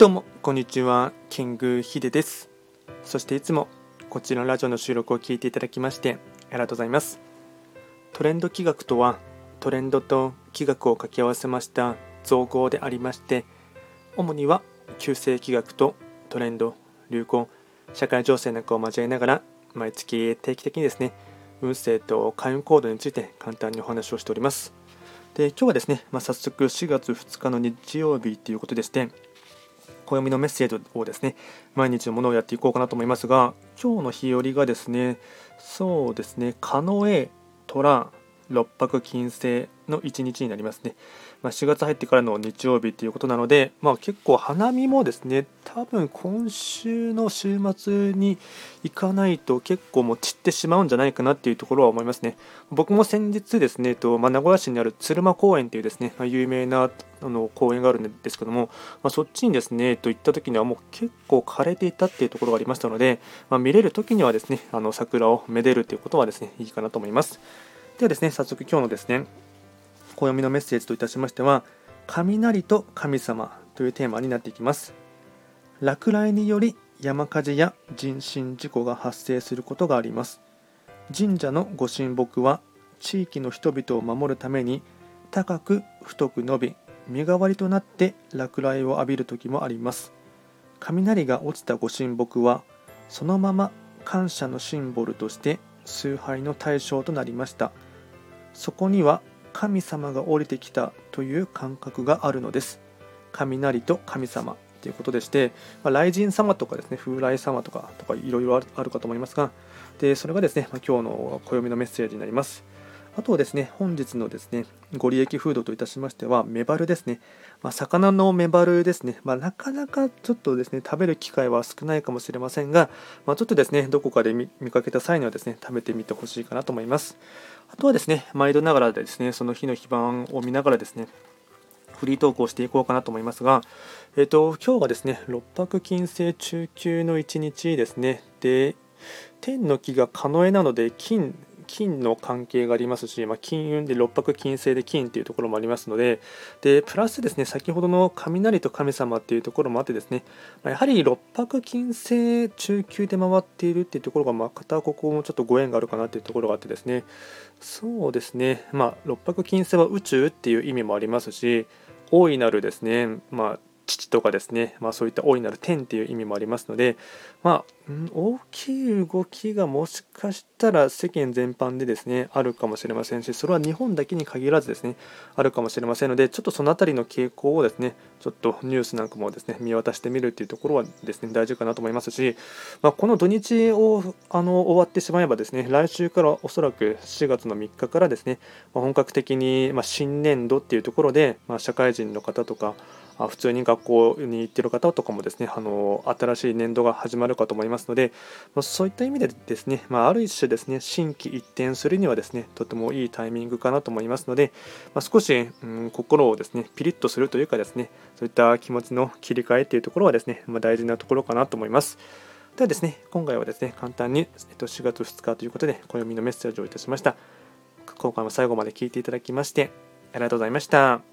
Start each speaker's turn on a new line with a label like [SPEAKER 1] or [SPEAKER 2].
[SPEAKER 1] どうもこんにちはキングヒデです。そしていつもこちらのラジオの収録を聞いていただきましてありがとうございます。トレンド企画とはトレンドと企画を掛け合わせました造語でありまして主には旧世企画とトレンド流行社会情勢なんかを交えながら毎月定期的にですね運勢と開運行動について簡単にお話をしております。で今日はですね、まあ、早速4月2日の日曜日ということでして暦のメッセージをですね毎日のものをやっていこうかなと思いますが今日の日和がですねそうですね狩野へ虎六白金星の1日になりますね。まあ、4月入ってからの日曜日ということなので、まあ、結構花見もですね、多分今週の週末に行かないと結構もう散ってしまうんじゃないかなっていうところは思いますね。僕も先日ですね、とまあ、名古屋市にある鶴間公園というですね、まあ、有名なあの公園があるんですけども、まあ、そっちにですね、と行った時にはもう結構枯れていたっていうところがありましたので、ま見れる時にはですね、あの桜をめでるということはですね、いいかなと思います。ではですね、早速今日のですね、暦のメッセージといたしましては、雷と神様というテーマになっていきます。落雷により山火事や人身事故が発生することがあります。神社のご神木は地域の人々を守るために高く太く伸び身代わりとなって落雷を浴びる時もあります雷が落ちたご神木はそのまま感謝のシンボルとして崇拝の対象となりましたそこには神様が降りてきたという感覚があるのです。雷と神様ということでして、まあ、雷神様とかですね、風来様とかとかいろいろあるかと思いますが、でそれがですね、まあ、今日の暦のメッセージになります。あとはですね、本日のですね、ご利益フードといたしましては、メバルですね。まあ、魚のメバルですね。まあ、なかなかちょっとですね、食べる機会は少ないかもしれませんが、まあ、ちょっとですね、どこかで見かけた際にはですね、食べてみてほしいかなと思います。あとはですね、毎度ながらですね、その日の非番を見ながらですね、フリートークをしていこうかなと思いますが、えっ、ー、と、今日がですね、六白金星中級の一日ですね。で、天の木が狩野なので、金金の関係がありますし、まあ、金運で六白金星で金っていうところもありますので、でプラスですね、先ほどの雷と神様っていうところもあってですね、ま、やはり六白金星中級で回っているっていうところが、またここもちょっとご縁があるかなっていうところがあってですね、そうですね、まあ、六白金星は宇宙っていう意味もありますし、大いなるですね、まあ、父とかですね、まあ、そういった大いなる天っていう意味もありますので、まあ、大きい動きがもしかしたら世間全般でですねあるかもしれませんしそれは日本だけに限らずですねあるかもしれませんのでちょっとその辺りの傾向をですねちょっとニュースなんかもですね見渡してみるっていうところはですね大事かなと思いますし、まあ、この土日をあの終わってしまえばですね来週からおそらく4月の3日からですね、まあ、本格的に、ま新年度っていうところで、ま社会人の方とか普通に学校に行ってる方とかもですねあの新しい年度が始まるかと思います。ますので、まそういった意味でですね、まあ、ある一種ですね心機一転するにはですねとてもいいタイミングかなと思いますので、まあ、少し、うん、心をですねピリッとするというかですねそういった気持ちの切り替えというところはですね、まあ、大事なところかなと思います。ではですね、今回はですね、簡単に、えっと、4月2日ということで、暦のメッセージをいたしました。今回も最後まで聞いていただきまして、ありがとうございました。